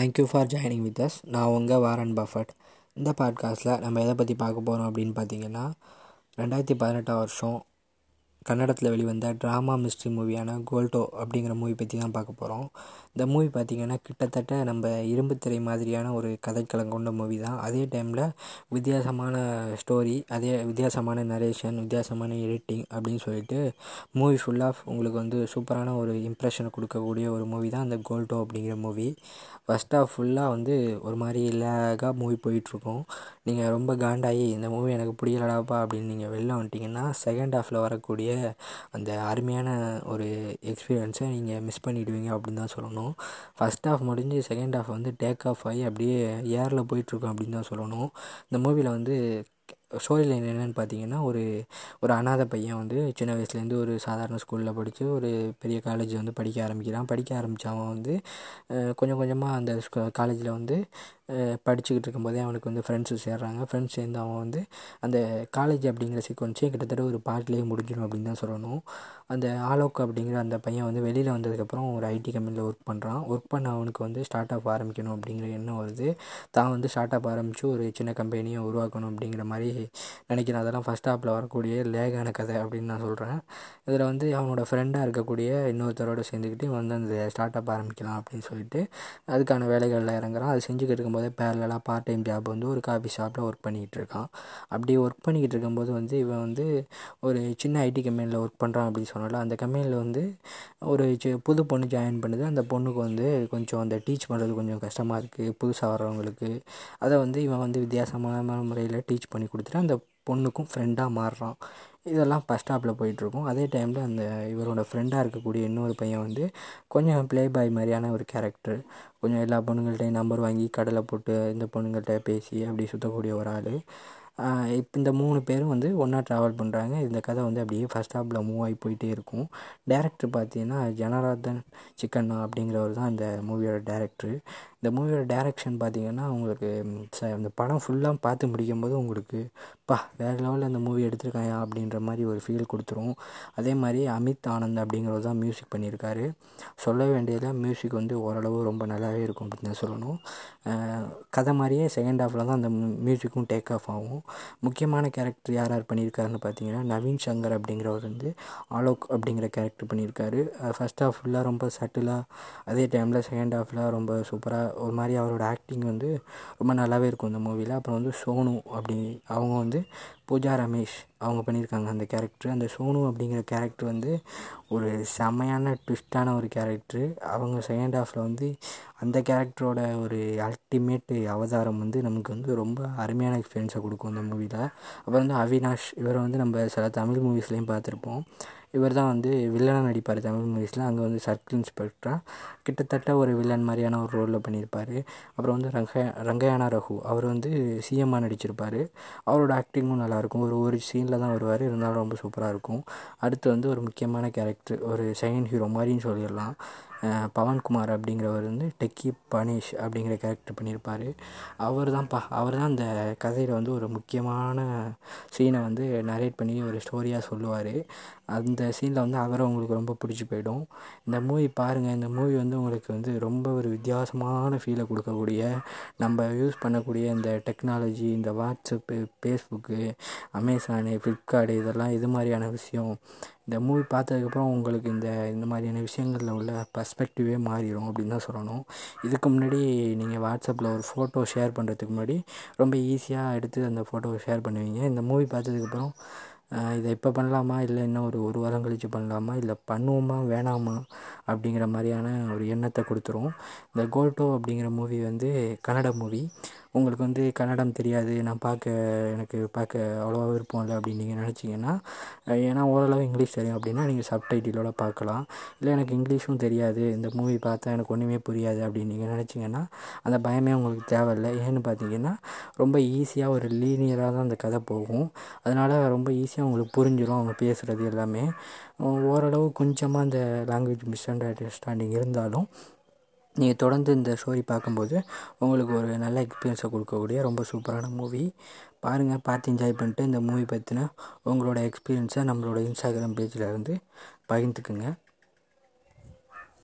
Thank you for joining with us நான் உங்கள் Warren Buffett. இந்த பாட்காஸ்ட்டில் நம்ம எதை பற்றி பார்க்க போகிறோம் அப்படின்னு பார்த்தீங்கன்னா ரெண்டாயிரத்தி பதினெட்டாம் வருஷம் கன்னடத்தில் வெளிவந்த ட்ராமா மிஸ்ட்ரி மூவியான கோல்டோ அப்படிங்கிற மூவி பற்றி தான் பார்க்க போகிறோம் இந்த மூவி பார்த்திங்கன்னா கிட்டத்தட்ட நம்ம இரும்பு திரை மாதிரியான ஒரு கதைக்களம் கொண்ட மூவி தான். அதே டைமில் வித்தியாசமான ஸ்டோரி அதே வித்தியாசமான நரேஷன் வித்தியாசமான எடிட்டிங் அப்படின்னு சொல்லிட்டு மூவி ஃபுல் ஆஃப் உங்களுக்கு வந்து சூப்பரான ஒரு இம்ப்ரெஷனை கொடுக்கக்கூடிய ஒரு மூவி தான் அந்த கோல்டோ அப்படிங்கிற மூவி ஃபஸ்ட் ஆஃப் ஃபுல்லாக வந்து ஒரு மாதிரி லேகாக மூவி போயிட்டுருக்கும். நீங்கள் ரொம்ப காண்டாகி இந்த மூவி எனக்கு பிடிக்கலடாப்பா அப்படின்னு நீங்கள் வெளில வந்துட்டிங்கன்னா செகண்ட் ஹாஃபில் வரக்கூடிய அந்த அருமையான ஒரு எக்ஸ்பீரியன்ஸை நீங்கள் மிஸ் பண்ணிவிடுவீங்க அப்படின்னு தான் சொல்லணும். ஃபஸ்ட் ஹாஃப் முடிஞ்சு செகண்ட் ஹாஃப் வந்து டேக் ஆஃப் ஆகி அப்படியே ஏரில் போயிட்டுருக்கோம் அப்படின்னு தான் சொல்லணும். இந்த மூவியில் வந்து ஸ்டோரி லைன் என்னென்னு பார்த்தீங்கன்னா ஒரு ஒரு அனாதை பையன் வந்து சின்ன வயசுலேருந்து ஒரு சாதாரண ஸ்கூலில் படித்து ஒரு பெரிய காலேஜ் வந்து படிக்க ஆரம்பிக்கிறான். படிக்க ஆரம்பித்த அவன் வந்து கொஞ்சம் கொஞ்சமாக அந்த காலேஜில் வந்து படிச்சுக்கிட்டு இருக்கும்போதே அவனுக்கு வந்து ஃப்ரெண்ட்ஸு சேர்றாங்க. ஃப்ரெண்ட்ஸ் சேர்ந்து அவன் வந்து அந்த காலேஜ் அப்படிங்கிற சீக்வன்ஸே கிட்டத்தட்ட ஒரு பாட்டிலே முடிஞ்சிடும் அப்படின்னு தான் சொல்லணும். அந்த ஆலோக் அப்படிங்கிற அந்த பையன் வந்து வெளியில் வந்ததுக்கப்புறம் ஒரு ஐடி கம்பெனியில் ஒர்க் பண்ணுறான் ஒர்க் பண்ண அவனுக்கு வந்து ஸ்டார்ட் அப் ஆரம்பிக்கணும் அப்படிங்கிற எண்ணம் வருது. தான் வந்து ஸ்டார்ட் அப் ஆரம்பித்து ஒரு சின்ன கம்பெனியை உருவாக்கணும் அப்படிங்கிற மாதிரி நினைக்கிறேன். அதெல்லாம் ஃபஸ்ட் ஆப்பில் வரக்கூடிய லேகான கதை அப்படின்னு நான் சொல்கிறேன் இதில் வந்து அவனோட ஃப்ரெண்டாக இருக்கக்கூடிய இன்னொருத்தரோட சேர்ந்துக்கிட்டு வந்து அந்த ஸ்டார்ட் அப் ஆரம்பிக்கலாம் அப்படின்னு சொல்லிட்டு அதுக்கான வேலைகளில் இறங்குறான். அது செஞ்சுக்கிட்டு இருக்கும்போது பேரலாக பார்ட் டைம் ஜாப் வந்து ஒரு காஃபி ஷாப்பில் ஒர்க் பண்ணிக்கிட்டு இருக்கான். அப்படி ஒர்க் பண்ணிக்கிட்டு இருக்கும்போது வந்து இவன் வந்து ஒரு சின்ன ஐடி கம்பெனியில் ஒர்க் பண்ணுறான் அப்படின்னு சொன்னால அந்த கம்பெனியில் வந்து ஒரு புது பொண்ணு ஜாயின் பண்ணுது. அந்த பொண்ணுக்கு வந்து கொஞ்சம் அந்த டீச் பண்ணுறது கொஞ்சம் கஷ்டமாக இருக்குது புதுசாக வர்றவங்களுக்கு. அதை வந்து இவன் வந்து வித்தியாசமான முறையில் டீச் பண்ணி கொடுத்துட்டு அந்த பொண்ணுக்கும் ஃப்ரெண்டாக மாறுறான். இதெல்லாம் ஃபஸ்ட் ஸ்டாப்பில் போயிட்டுருக்கும். அதே டைமில் அந்த இவரோட ஃப்ரெண்டாக இருக்கக்கூடிய இன்னொரு பையன் வந்து கொஞ்சம் ப்ளே பாய் மாதிரியான ஒரு கேரக்டர் கொஞ்சம் எல்லா பொண்ணுங்கள்ட்டையும் நம்பர் வாங்கி கடலை போட்டு இந்த பொண்ணுங்கள்ட்ட பேசி அப்படி சுற்றக்கூடிய ஒரு ஆள். இப்போ இந்த மூணு பேரும் வந்து ஒன்றா ட்ராவல் பண்ணுறாங்க இந்த கதை வந்து அப்படியே ஃபஸ்ட் ஹாப்பில் மூவ் ஆகி போயிட்டே இருக்கும். டேரக்டர் பார்த்தீங்கன்னா ஜனராதன் சிக்கண்ணா அப்படிங்கிறவர் தான் இந்த மூவியோட டேரக்டரு இந்த மூவியோட டேரக்ஷன் பார்த்திங்கன்னா உங்களுக்கு ச இந்த படம் ஃபுல்லாக பார்த்து முடிக்கும்போது உங்களுக்கு பா வேறு லெவலில் அந்த மூவி எடுத்திருக்காயா அப்படின்ற மாதிரி ஒரு ஃபீல் கொடுத்துரும். அதே மாதிரி அமித் ஆனந்த் அப்படிங்கிறது தான் மியூசிக் பண்ணியிருக்காரு. சொல்ல வேண்டியதில் மியூசிக் வந்து ஓரளவு ரொம்ப நல்லாவே இருக்கும் அப்படின்னு தான் சொல்லணும். கதை மாதிரியே செகண்ட் ஹாஃபில் தான் அந்த மியூசிக்கும் டேக் ஆஃப் ஆகும். முக்கியமான கேரக்டர் யார் யார் பண்ணியிருக்காருன்னு பார்த்தீங்கன்னா நவீன் சங்கர் அப்படிங்கிறவர் வந்து ஆலோக் அப்படிங்கிற கேரக்டர் பண்ணியிருக்காரு. ஃபஸ்ட் ஹாஃப் ஃபுல்லாக ரொம்ப சட்டிலாக அதே டைமில் செகண்ட் ஹாஃபில் ரொம்ப சூப்பராக ஒரு மாதிரி அவரோட ஆக்டிங் வந்து ரொம்ப நல்லாவே இருக்கும் இந்த மூவியில் அப்புறம் வந்து சோனு அப்படி அவங்க வந்து பூஜா ரமேஷ் அவங்க பண்ணியிருக்காங்க அந்த கேரக்டர் அந்த சோனு அப்படிங்கிற கேரக்டர் வந்து ஒரு செம்மையான ட்விஸ்டான ஒரு கேரக்டர் அவங்க செகண்ட் ஹாஃபில் வந்து அந்த கேரக்டரோட ஒரு அல்டிமேட் அவதாரம் வந்து நமக்கு வந்து ரொம்ப அருமையான எக்ஸ்பீரியன்ஸை கொடுக்கும் அந்த மூவியில் அப்புறம் வந்து அவினாஷ் இவரை வந்து நம்ம சில தமிழ் மூவிஸ்லேயும் பார்த்துருப்போம். இவர் தான் வந்து வில்லனாக நடிப்பார் தமிழ் மூவிஸில் அங்கே வந்து சர்க்கிள் இன்ஸ்பெக்டராக கிட்டத்தட்ட ஒரு வில்லன் மாதிரியான ஒரு ரோலில் பண்ணியிருப்பார். அப்புறம் வந்து ரங்க ரங்கயானா ரகு. அவர் வந்து சிஎம்மாக நடிச்சிருப்பார். அவரோட ஆக்டிங்கும் நல்லாயிருக்கும் ஒரு ஒரு சீனில் தான் வருவார். இருந்தாலும் ரொம்ப சூப்பராக இருக்கும். அடுத்து வந்து ஒரு முக்கியமான கேரக்டர் ஒரு செகண்ட் ஹீரோ மாதிரின்னு சொல்லிடலாம். பவன்குமார் அப்படிங்கிறவர் வந்து டெக்கி பனீஷ் அப்படிங்கிற கேரக்டர் பண்ணியிருப்பார். அவர் தான்ப்பா அவர் தான் அந்த கதையில் வந்து ஒரு முக்கியமான சீனை வந்து நரேட் பண்ணி ஒரு ஸ்டோரியாக சொல்லுவார். அந்த சீனில் வந்து அவரை உங்களுக்கு ரொம்ப பிடிச்சி போயிடும். இந்த மூவி பாருங்கள் இந்த மூவி வந்து உங்களுக்கு வந்து ரொம்ப ஒரு வித்தியாசமான ஃபீலை கொடுக்கக்கூடிய நம்ம யூஸ் பண்ணக்கூடிய இந்த டெக்னாலஜி இந்த வாட்ஸ்அப்பு ஃபேஸ்புக்கு அமேசானு ஃப்ளிப்கார்டு இதெல்லாம் இது மாதிரியான விஷயம் இந்த மூவி பார்த்ததுக்கப்புறம் உங்களுக்கு இந்த இந்த மாதிரியான விஷயங்களில் உள்ள பர்ஸ்பெக்டிவே மாறிடும் அப்படின்னு தான் சொல்லணும். இதுக்கு முன்னாடி நீங்கள் வாட்ஸ்அப்பில் ஒரு ஃபோட்டோ ஷேர் பண்ணுறதுக்கு முன்னாடி ரொம்ப ஈஸியாக எடுத்து அந்த ஃபோட்டோவை ஷேர் பண்ணுவீங்க. இந்த மூவி பார்த்ததுக்கப்புறம் இதை இப்போ பண்ணலாமா? இல்லை இன்னும் ஒரு ஒரு வாரம் கழித்து பண்ணலாமா? இல்லை பண்ணுவோமா? வேணாமா? அப்படிங்கிற மாதிரியான ஒரு எண்ணத்தை கொடுத்துரும். இந்த கோல்டோ அப்படிங்கிற மூவி வந்து கன்னட மூவி உங்களுக்கு வந்து கன்னடம் தெரியாது நான் பார்க்க எனக்கு பார்க்க அவ்வளோவா விருப்பம் இல்லை அப்படின்னு நீங்கள் நினச்சிங்கன்னா ஏன்னா ஓரளவு இங்கிலீஷ் தெரியும் அப்படின்னா நீங்கள் சப்டைட்டிலோட பார்க்கலாம். இல்லை எனக்கு இங்கிலீஷும் தெரியாது இந்த மூவி பார்த்தா எனக்கு ஒன்றுமே புரியாது அப்படின்னு நீங்கள் நினச்சிங்கன்னா அந்த பயமே உங்களுக்கு தேவையில்லை. ஏன்னு பார்த்தீங்கன்னா ரொம்ப ஈஸியாக ஒரு லீனியராக தான் அந்த கதை போகும். அதனால் ரொம்ப ஈஸியாக உங்களுக்கு புரிஞ்சிடும் அவங்க பேசுகிறது எல்லாமே. ஓரளவு கொஞ்சமாக அந்த லாங்குவேஜ் மிஸ் அண்டர்ஸ்டாண்டிங் இருந்தாலும் நீங்கள் தொடர்ந்து இந்த ஸ்டோரி பார்க்கும்போது உங்களுக்கு ஒரு நல்ல எக்ஸ்பீரியன்ஸை கொடுக்கக்கூடிய ரொம்ப சூப்பரான மூவி பாருங்கள் பார்த்து என்ஜாய் பண்ணிட்டு இந்த மூவி பற்றின உங்களோட எக்ஸ்பீரியன்ஸை நம்மளோட இன்ஸ்டாகிராம் பேஜில் இருந்து பகிர்ந்துக்குங்க.